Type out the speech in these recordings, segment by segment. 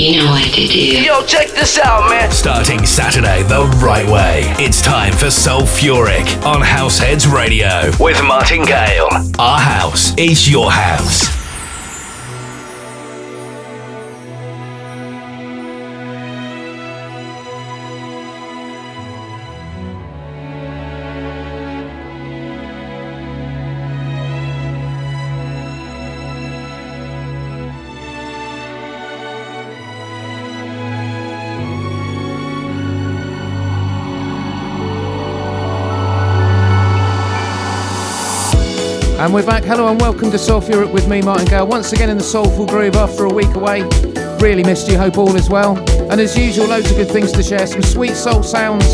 You know what to do. Yo, check this out, man. Starting Saturday the right way. It's time for Sulfuric on Househeads Radio with Martin Gale. Our house is your house. And we're back. Hello and welcome to Soul Europe with me, Martin Gale. Once again in the soulful groove after a week away. Really missed you. Hope all is well. And as usual, loads of good things to share. Some sweet soul sounds.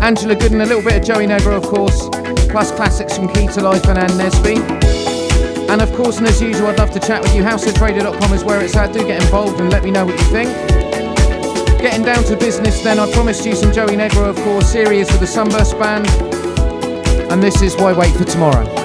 Angela Gooden, a little bit of Joey Negro, of course. Plus classics from Key to Life and Ann Nesby. And of course, and as usual, I'd love to chat with you. HouseOfTrader.com is where it's at. Do get involved and let me know what you think. Getting down to business then, I promised you some Joey Negro, of course. Series with the Sunburst Band. And this is Why Wait for Tomorrow.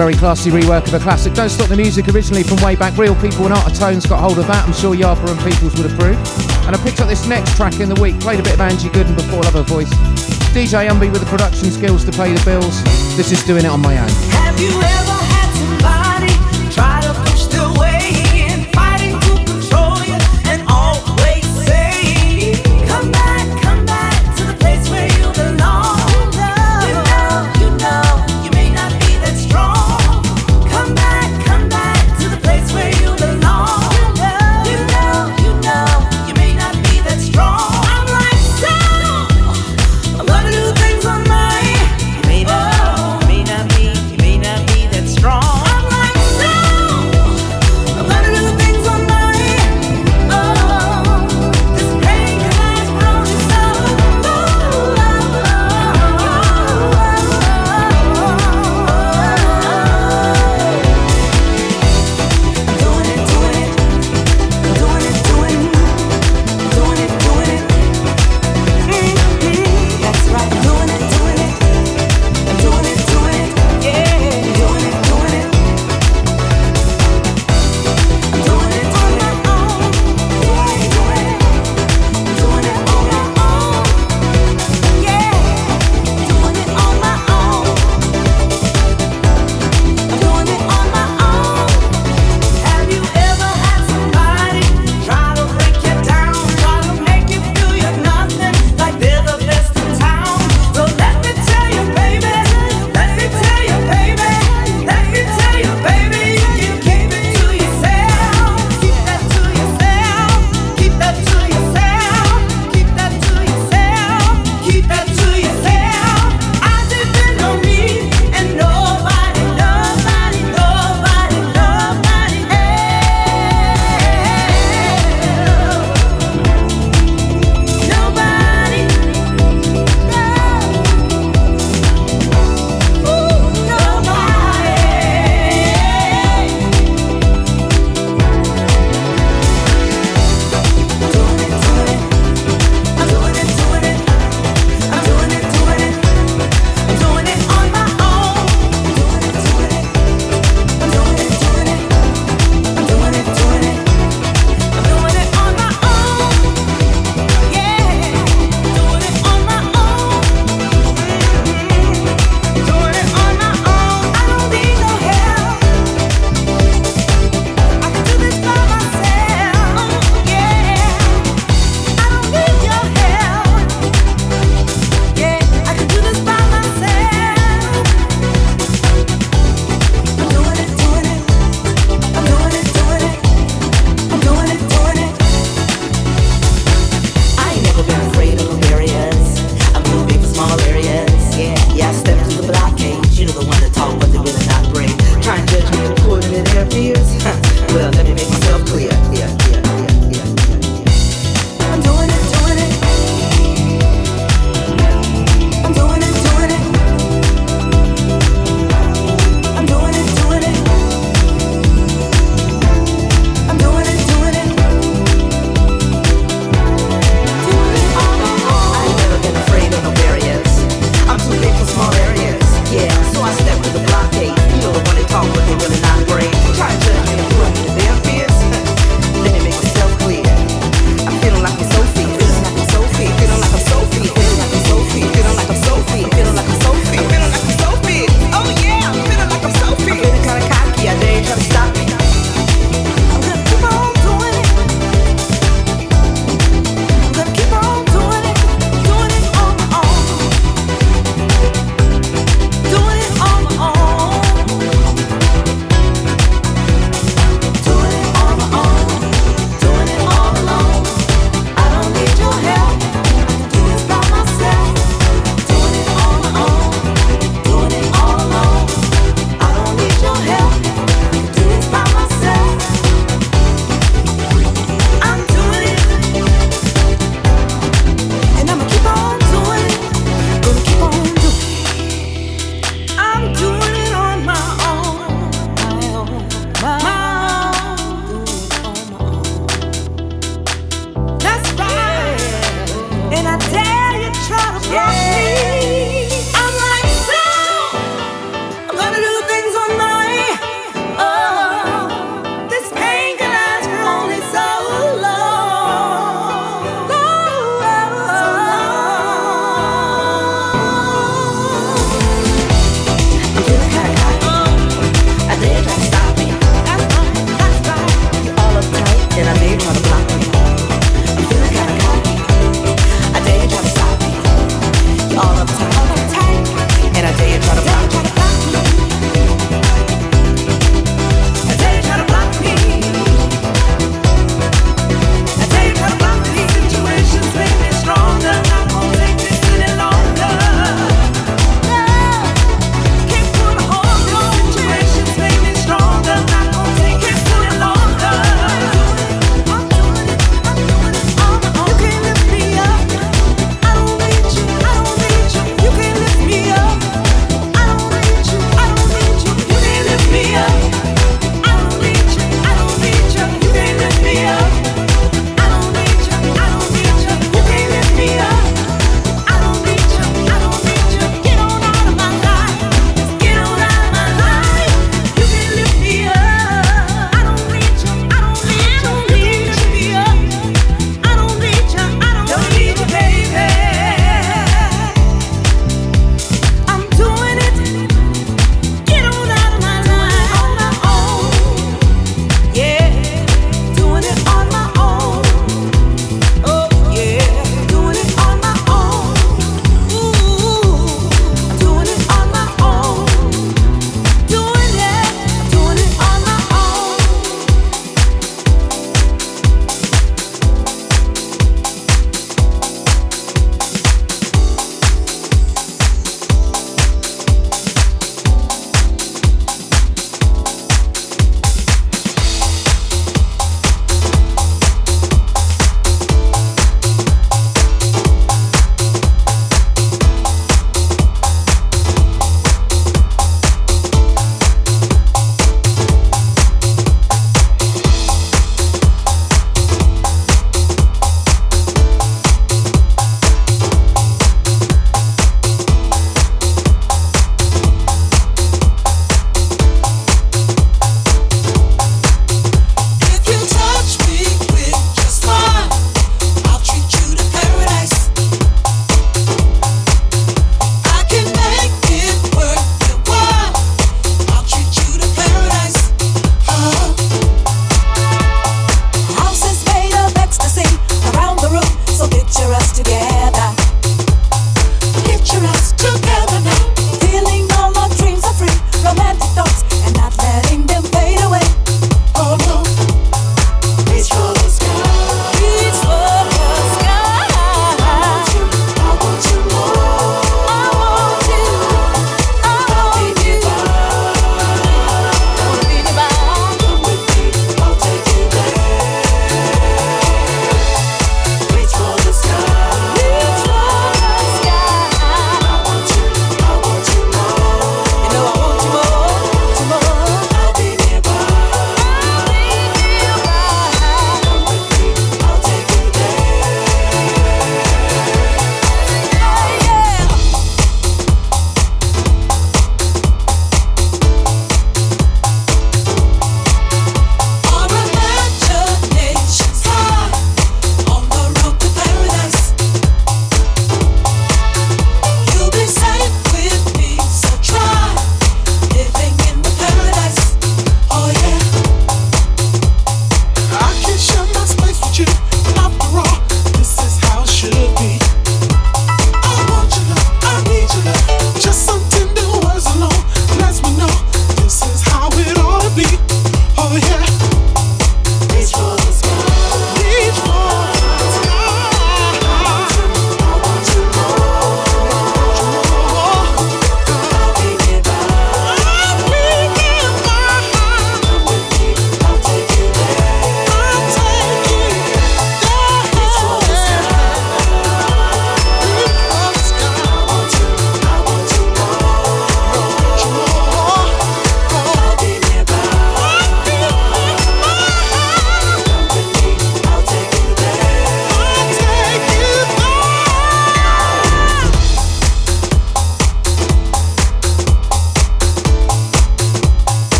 Very classy rework of a classic. Don't Stop the Music, originally from way back. Reel People and Art of Tones got hold of that. I'm sure Yarbrough and Peoples would approve. And I picked up this next track in the week, played a bit of Angie Gooden before Love Her Voice. DJ Umby with the production skills to pay the bills. This is doing it on my own.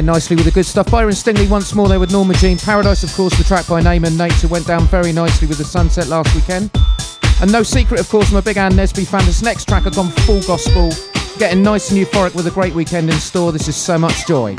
In nicely with the good stuff. Byron Stingley once more there with Norma Jean. Paradise, of course, the track by name and nature went down very nicely with the sunset last weekend. And no secret, of course, I'm a big Ann Nesby fan. This next track I've gone full gospel, getting nice and euphoric with a great weekend in store. This is so much joy.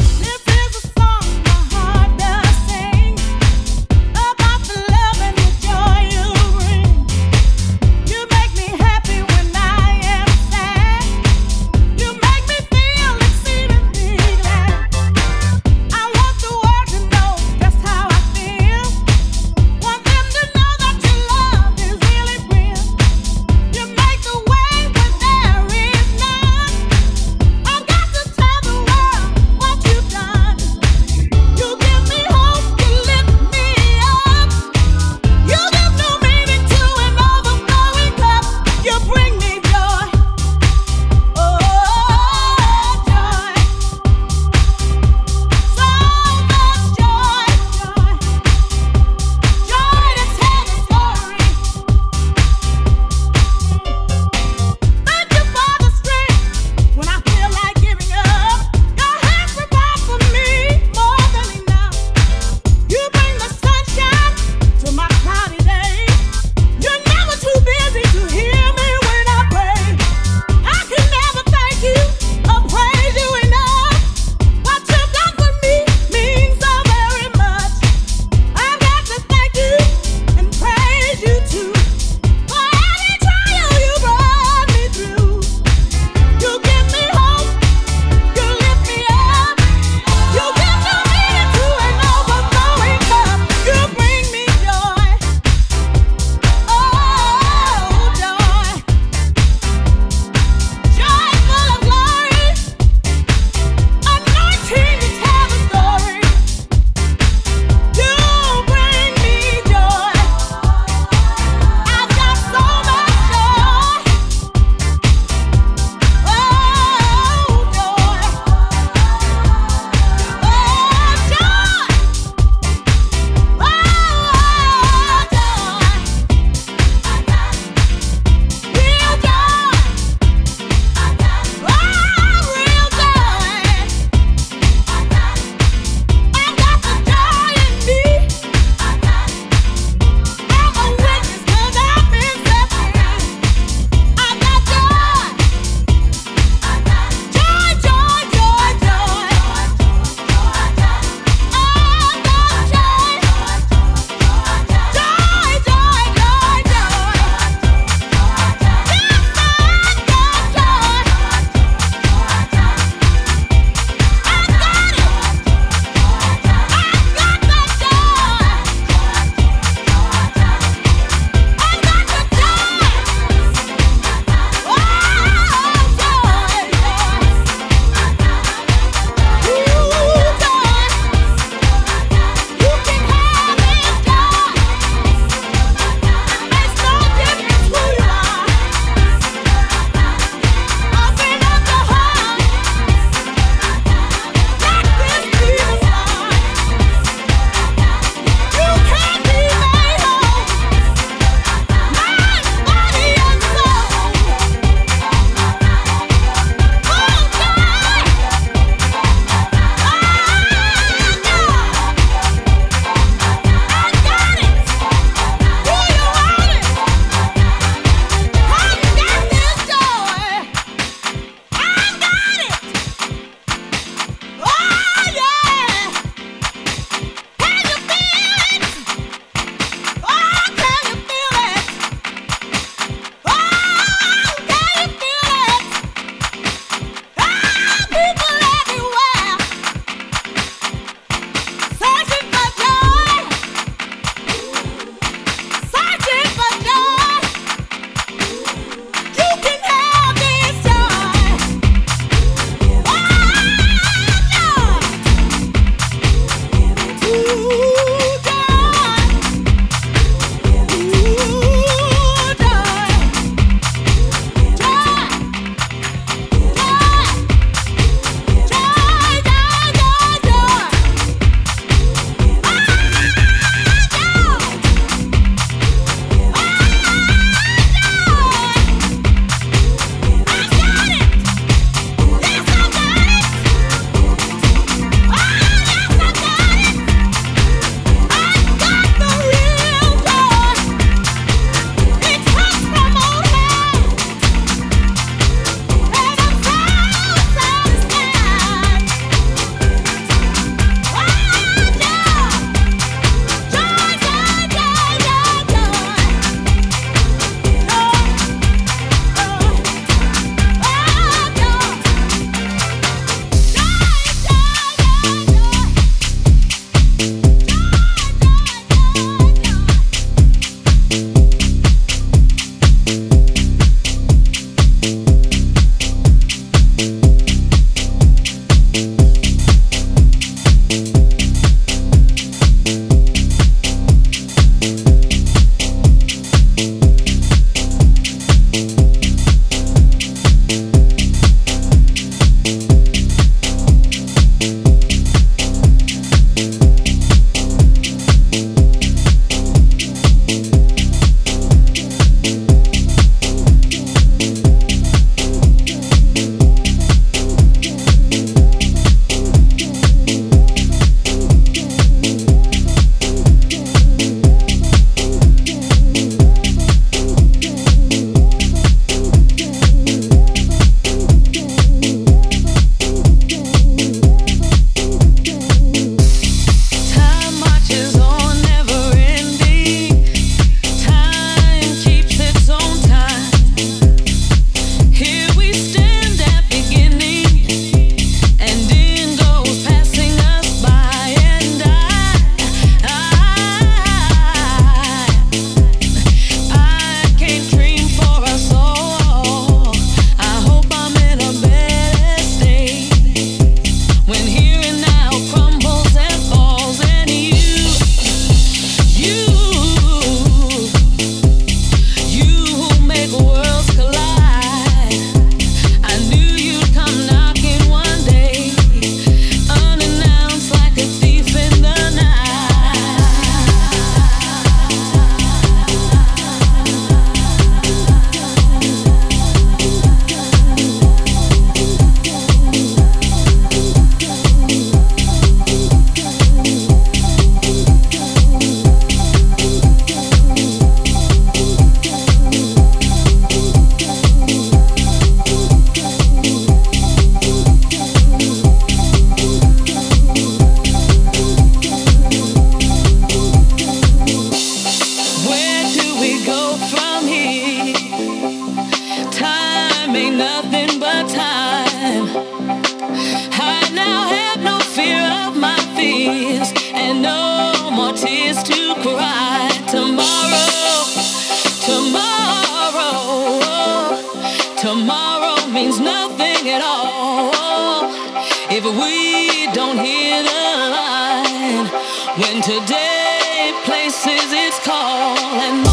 Time to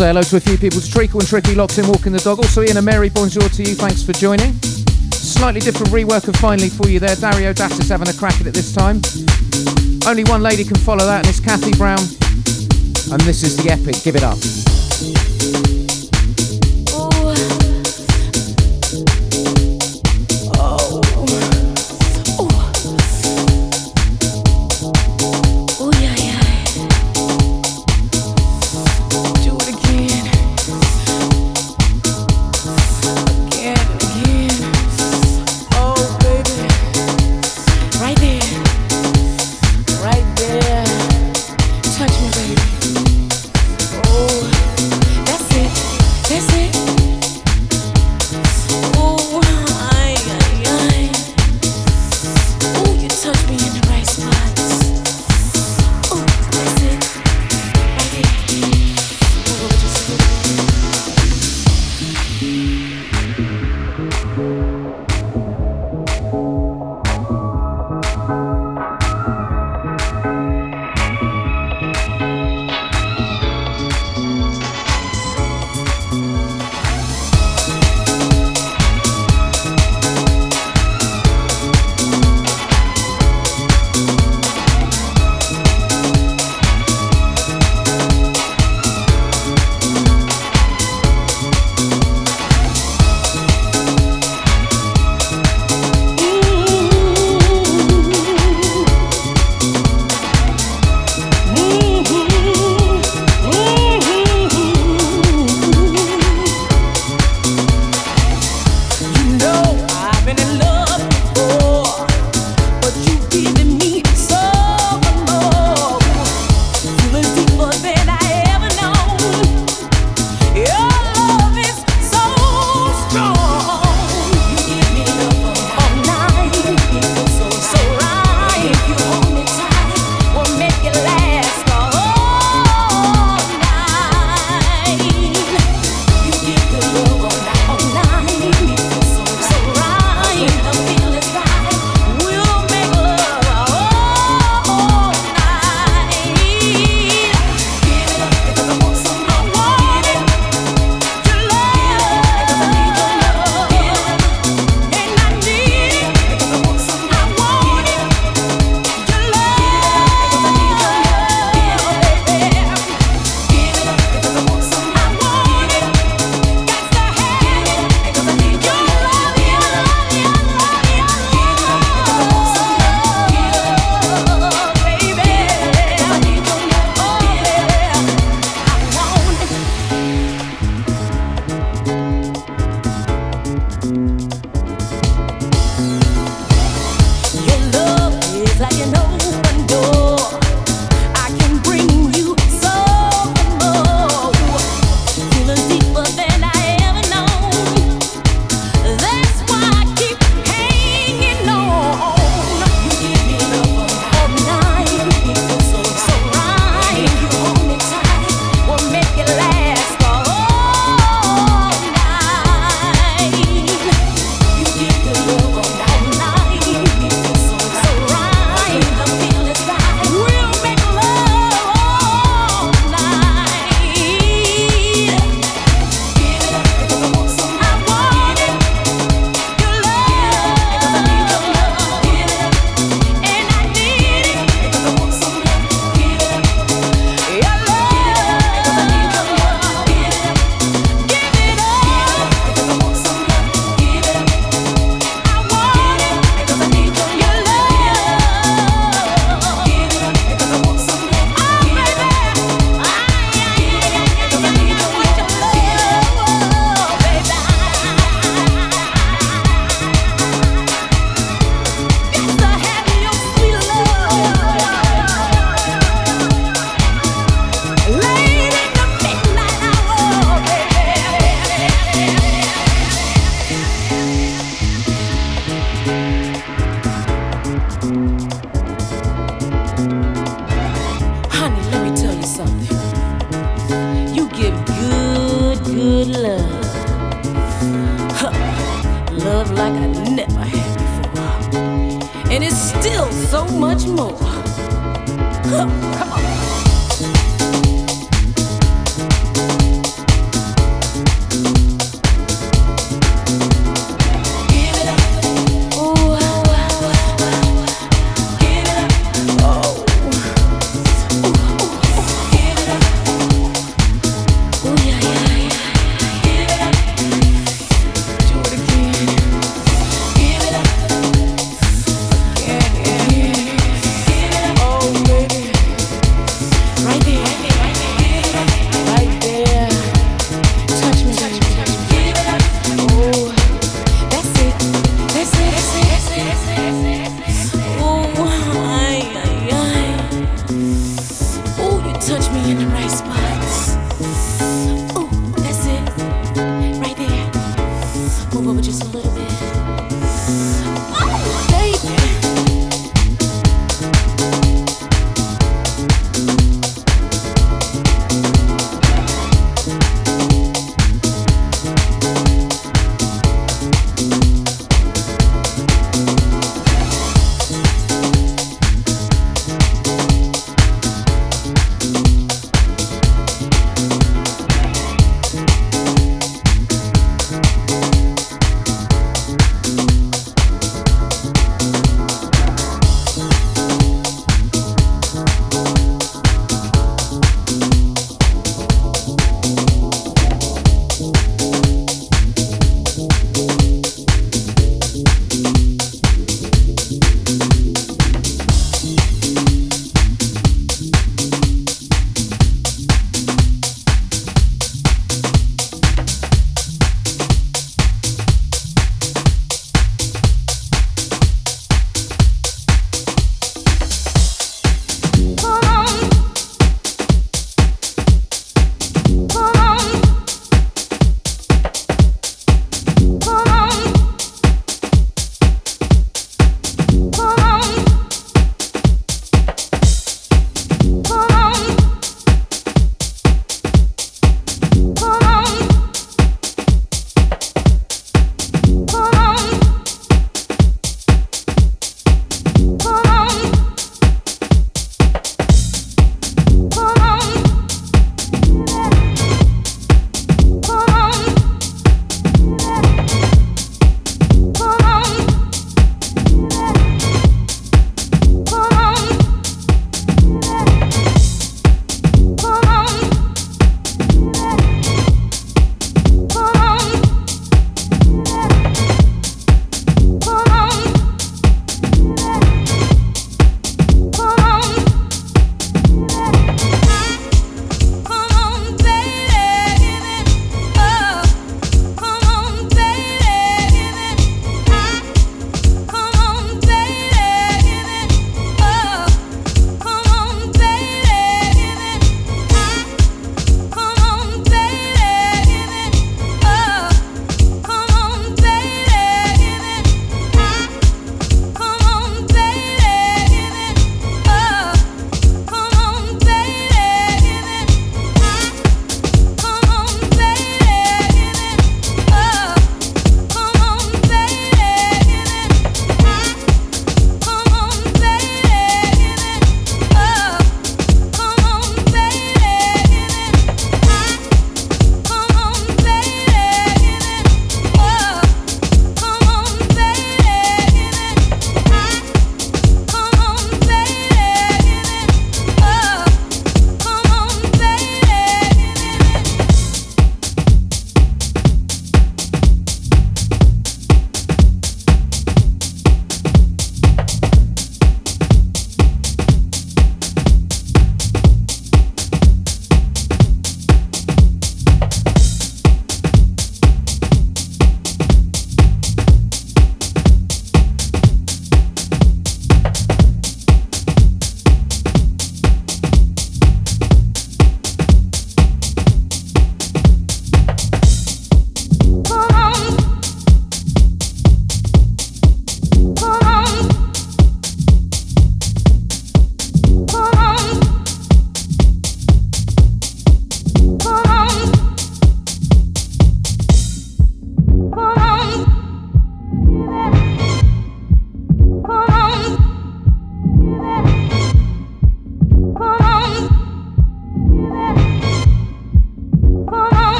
say hello to a few people. Treacle and Tricky locks in walking the dog. Also, Ian and Mary, bonjour to you. Thanks for joining. Slightly different rework of Finally for you there. Dario D'Attis having a crack at it this time. Only one lady can follow that, and it's Kathy Brown. And this is the epic. Give it up.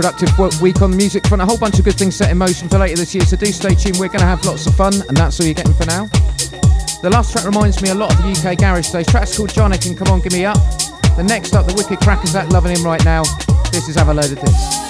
Productive week on the music front. A whole bunch of good things set in motion for later this year, so do stay tuned. We're going to have lots of fun, and that's all you're getting for now. The last track reminds me a lot of the UK Garage Days. Track's called Jonic and Come On Give Me Up. The next up, the Wicked Crackers that loving him right now. This is Have a Load of This.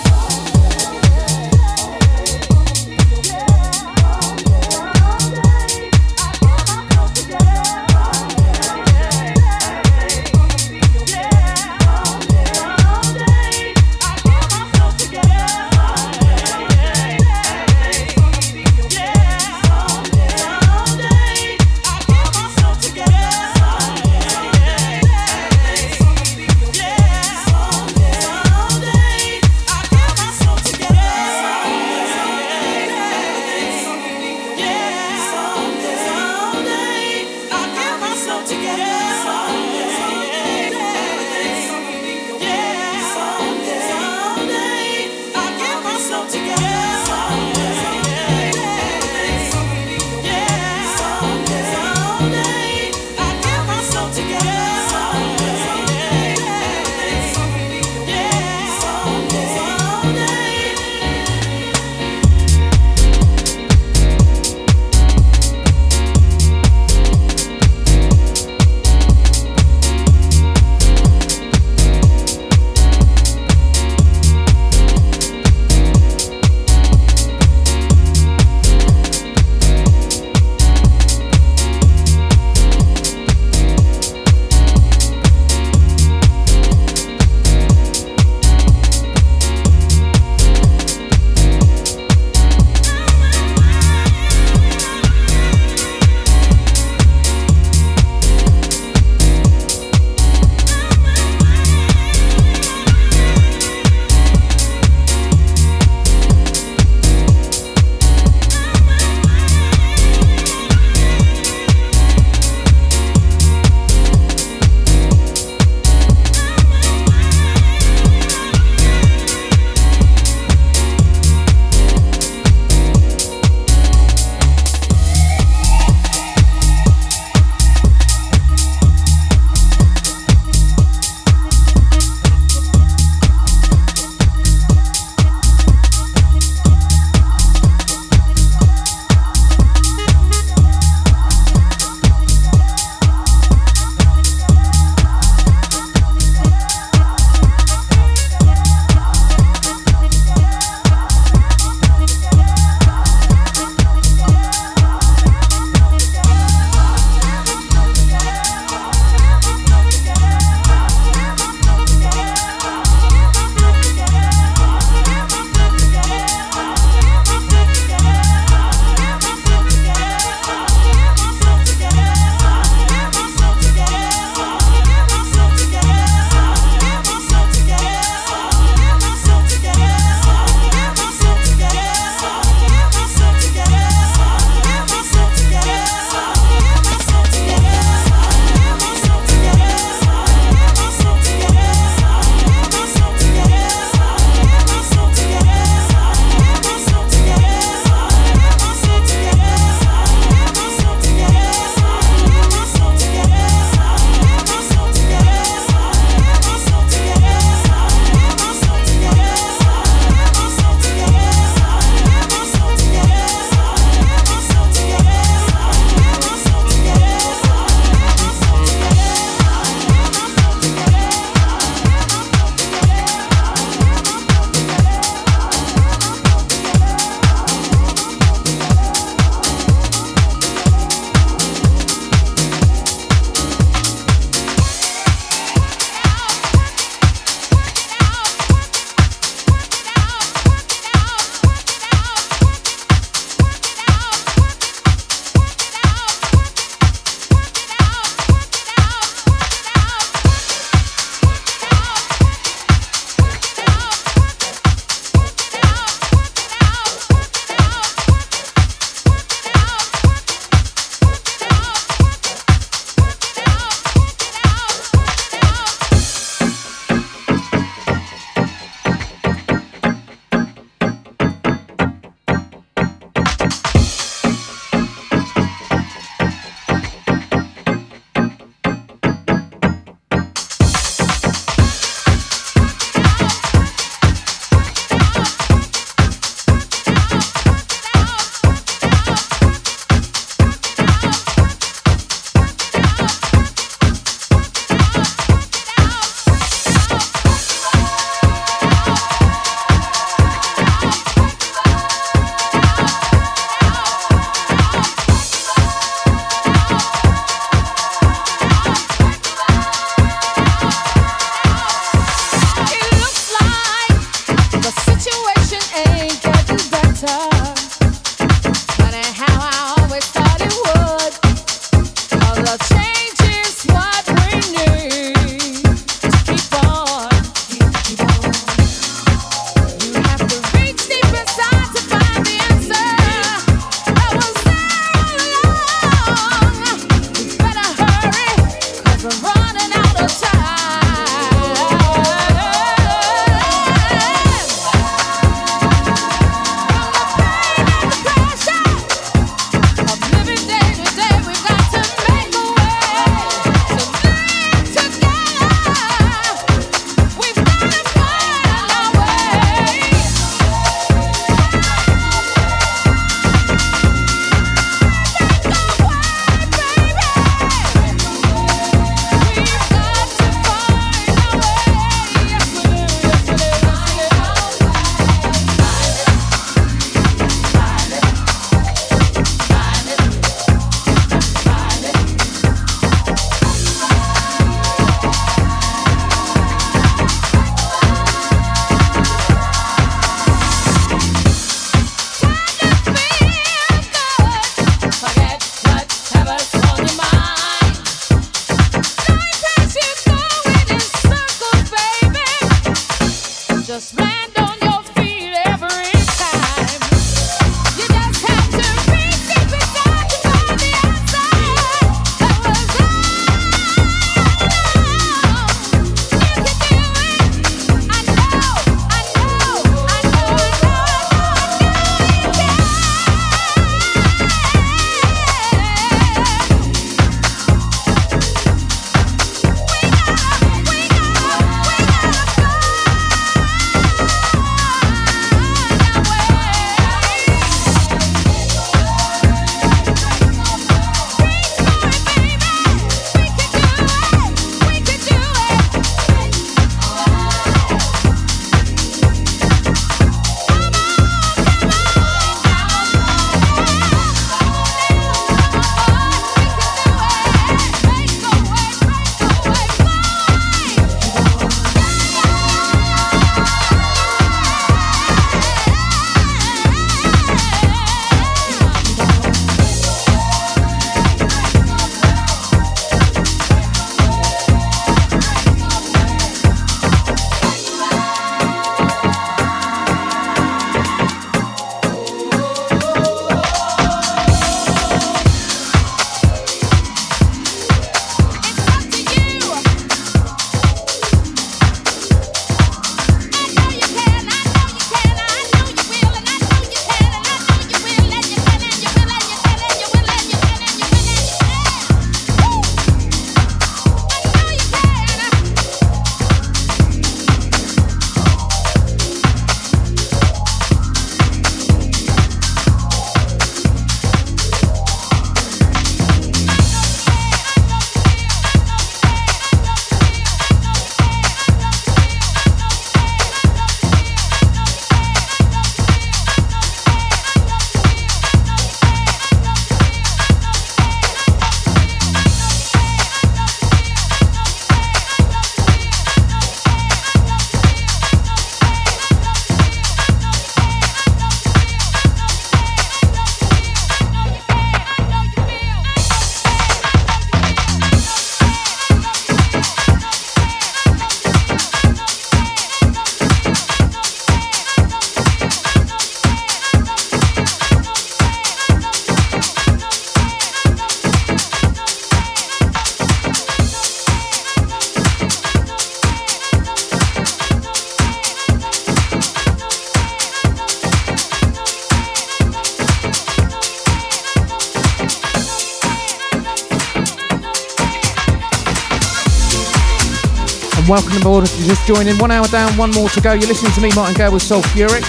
Joining. One hour down, one more to go. You're listening to me, Martin Gale, with Sulfuric.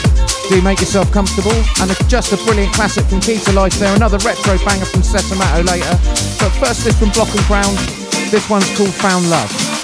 Do make yourself comfortable. And just a brilliant classic from to Life there. Another retro banger from Sessomatto later. But first, this from Block and Crown. This one's called Found Love.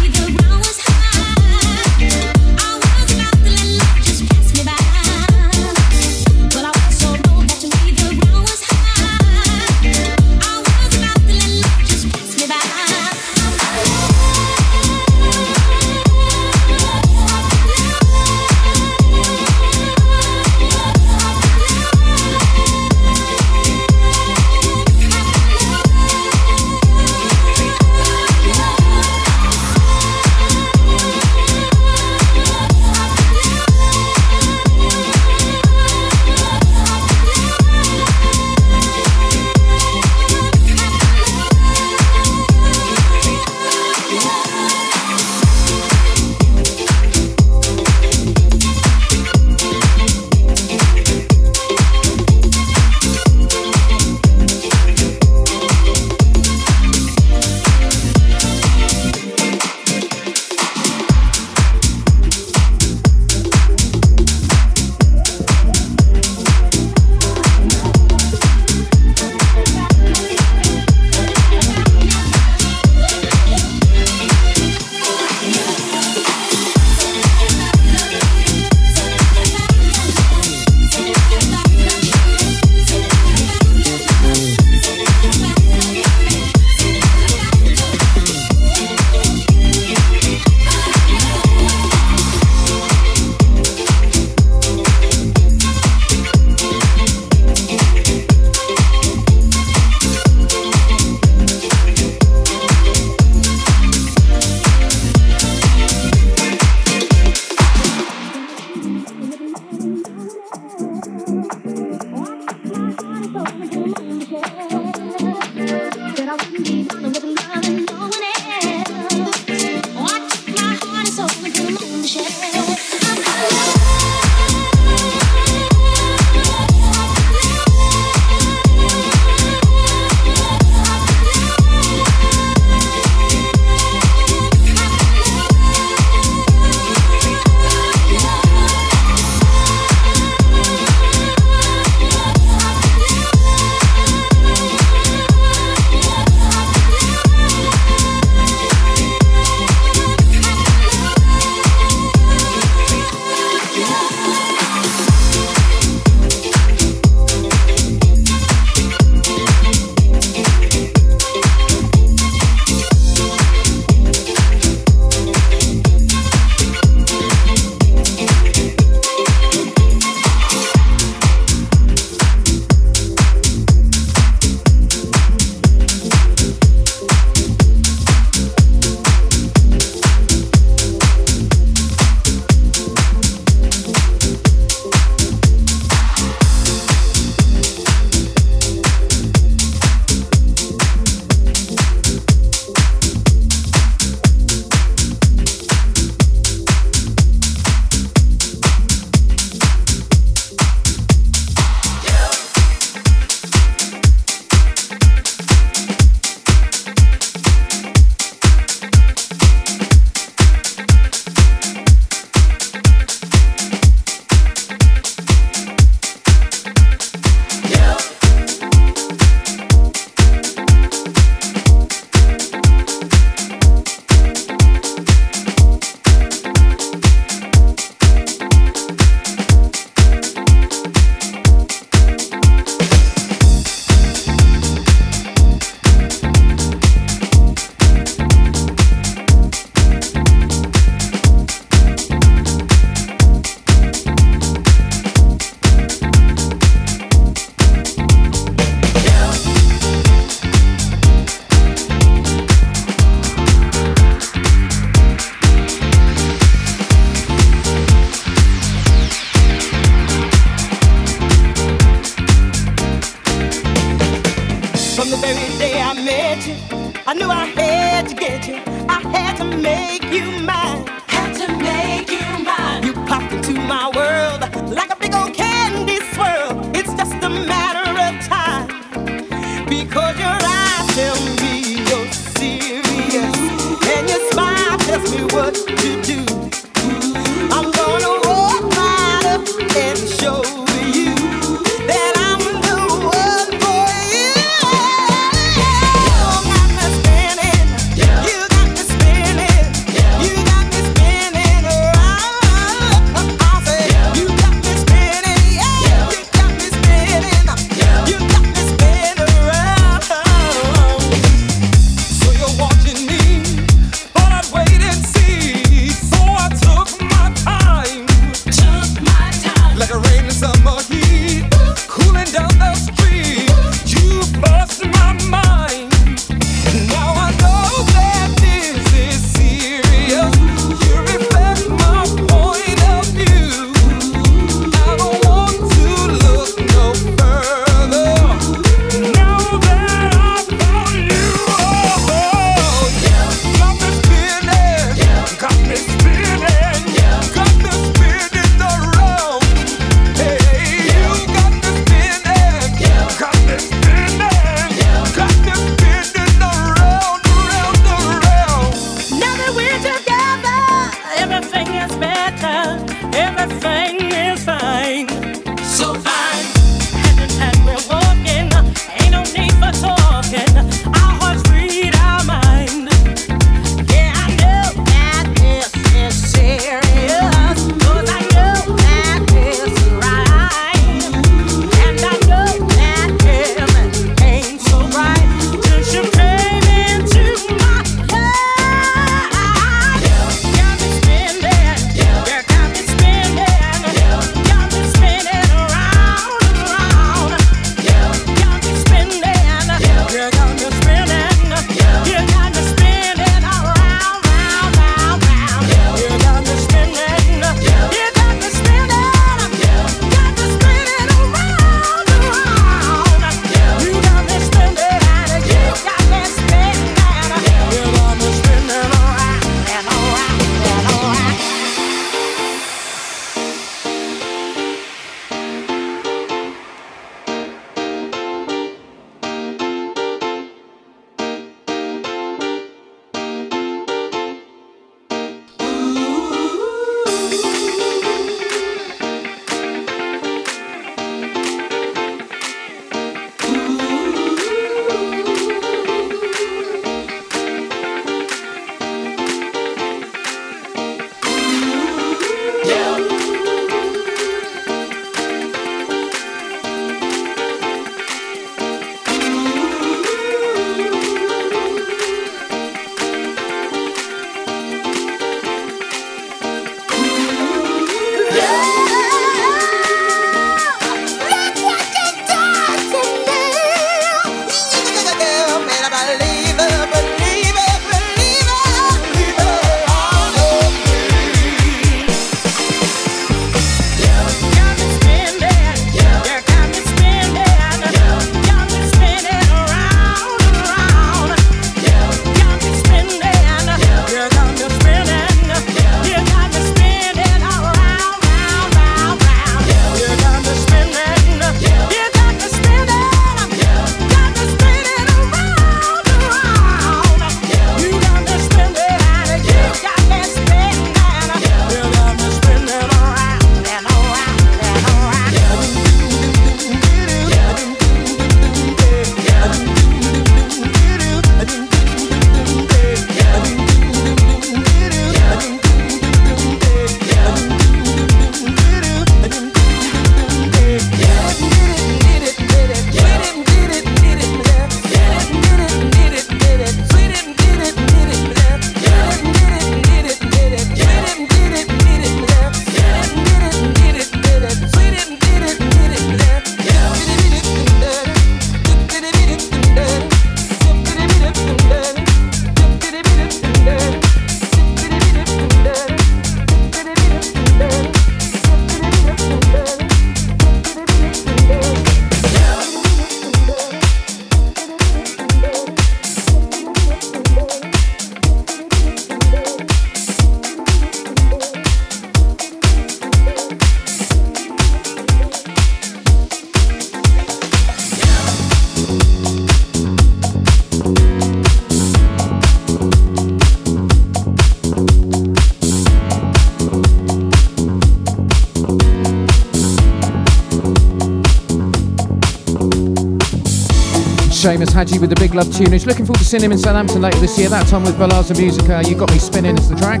With the Big Love tunage. Looking forward to seeing him in Southampton later this year, that time with Balaza Musica. Uh, you Got Me Spinning is the track.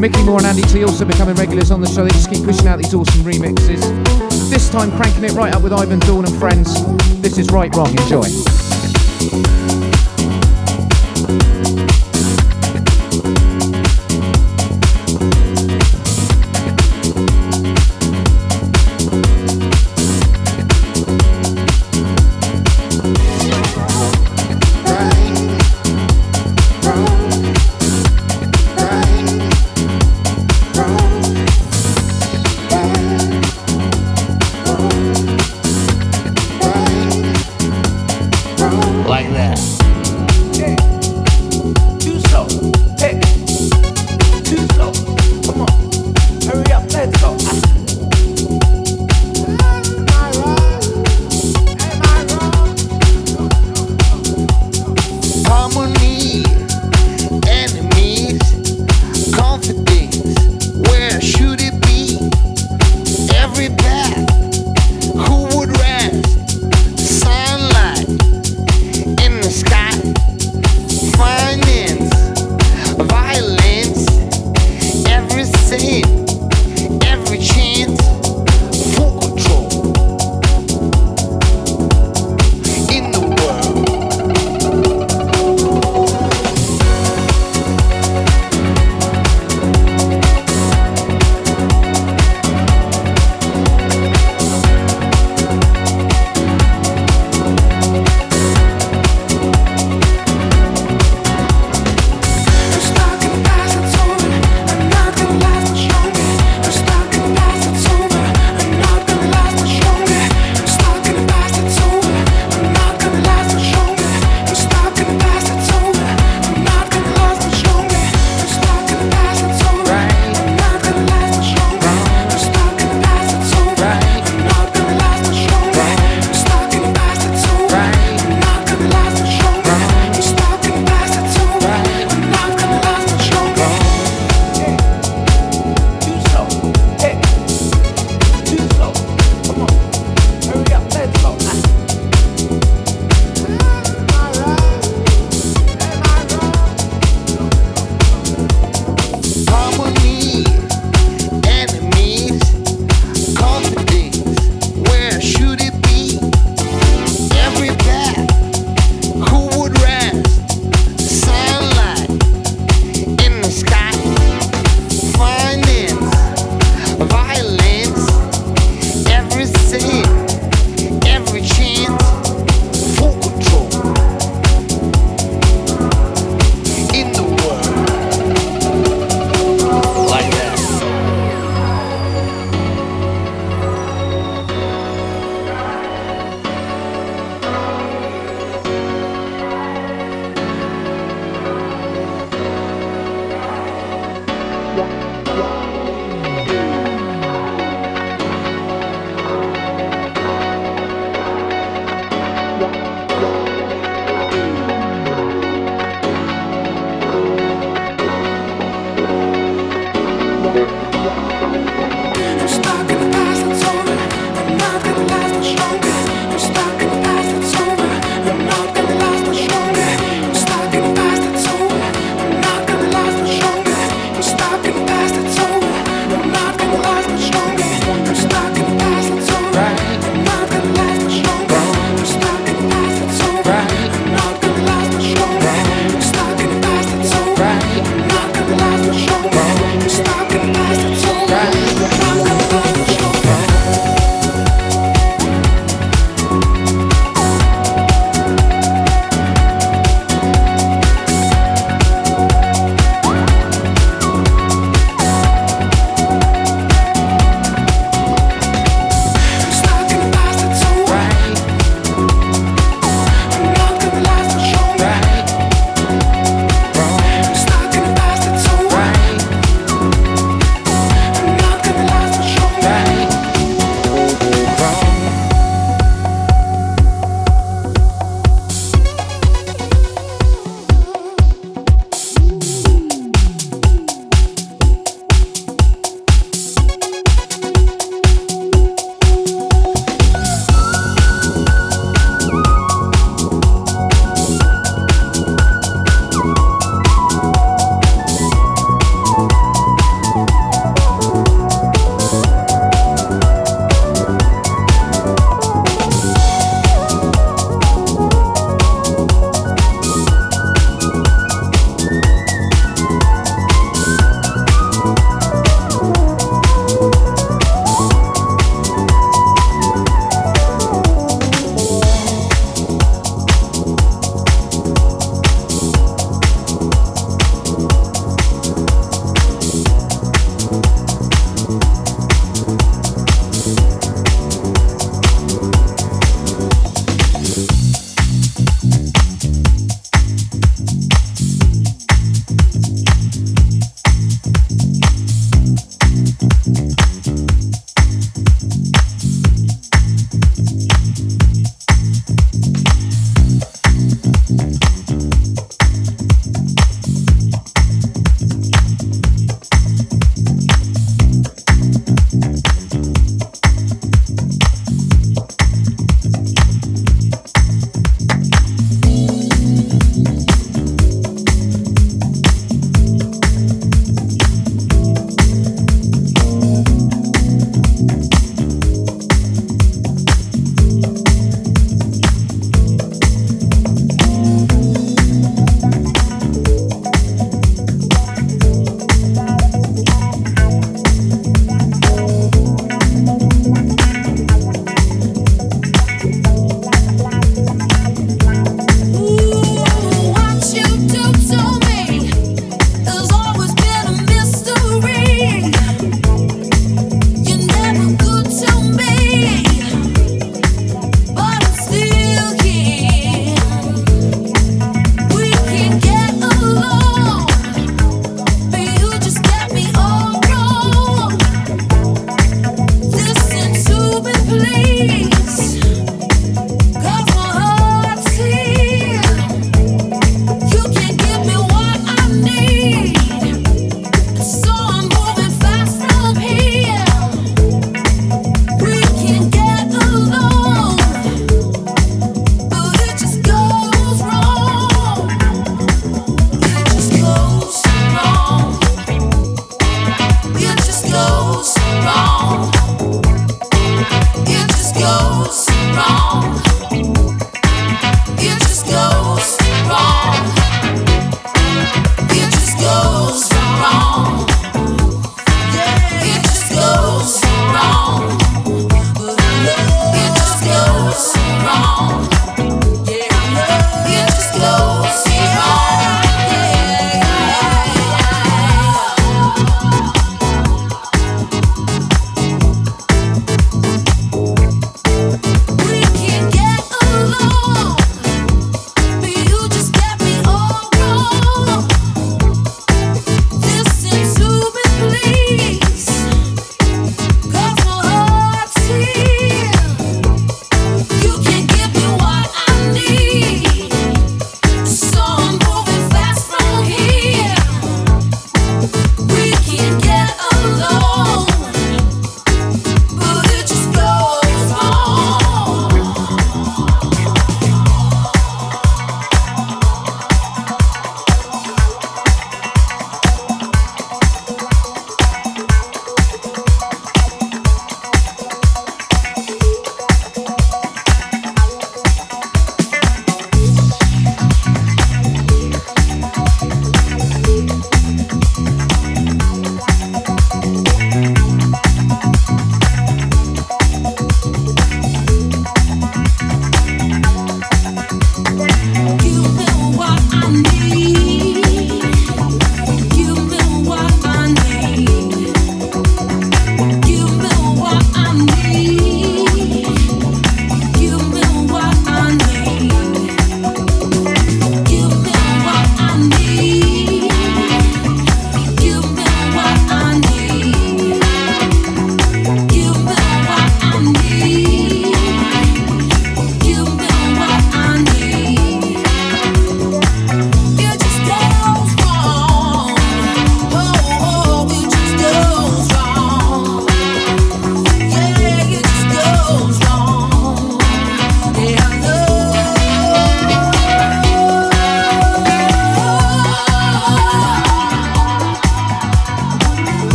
Micky More and Andy Tee also becoming regulars on the show. They just keep pushing out these awesome remixes. This time cranking it right up with Ivan Dawn and friends. This is Right Wrong. Enjoy.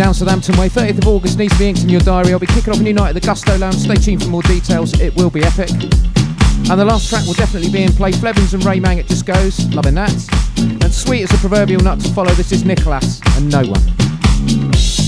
Down Southampton Way. 30th of August needs to be inked in your diary. I'll be kicking off a new night at the Gusto Lounge. Stay tuned for more details. It will be epic. And the last track will definitely be in play. Flevins and Ray Mang, it just goes. Loving that. And sweet as a proverbial nut to follow, this is Nicholas and No One.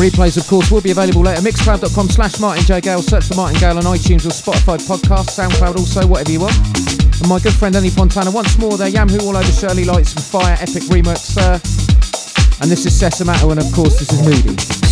Replays, of course, will be available later. Mixcloud.com slash Martin J. Gale. Search for Martin Gale on iTunes or Spotify podcast, SoundCloud also, whatever you want. And my good friend Annie Fontana, once more there, Yamhoo all over Shirley Lights and Fire, Epic Remix. Uh, and this is Sessomatto, and of course, this is Moody.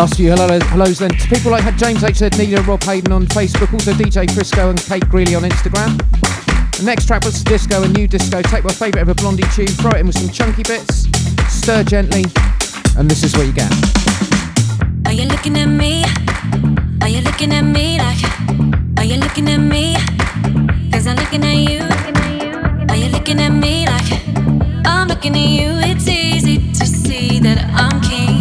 Last few hello, hellos then to people like James H. said, Nina, Rob Hayden on Facebook, also DJ Frisco and Kate Greeley on Instagram. The next track was Disco, a new disco. Take my favourite ever Blondie tune, throw it in with some chunky bits, stir gently, and this is what you get. Are you looking at me? Are you looking at me like? Are you looking at me? Cause I'm looking at you. Are you looking at me like? I'm looking at you. It's easy to see that I'm keen.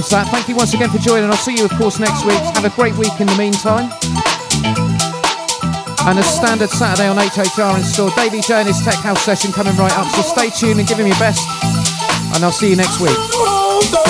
Was that. Thank you once again for joining. I'll see you, of course, next week. Have a great week in the meantime. And a standard Saturday on HHR in store. Davey J and his Tech House session coming right up. So stay tuned and give him your best. And I'll see you next week.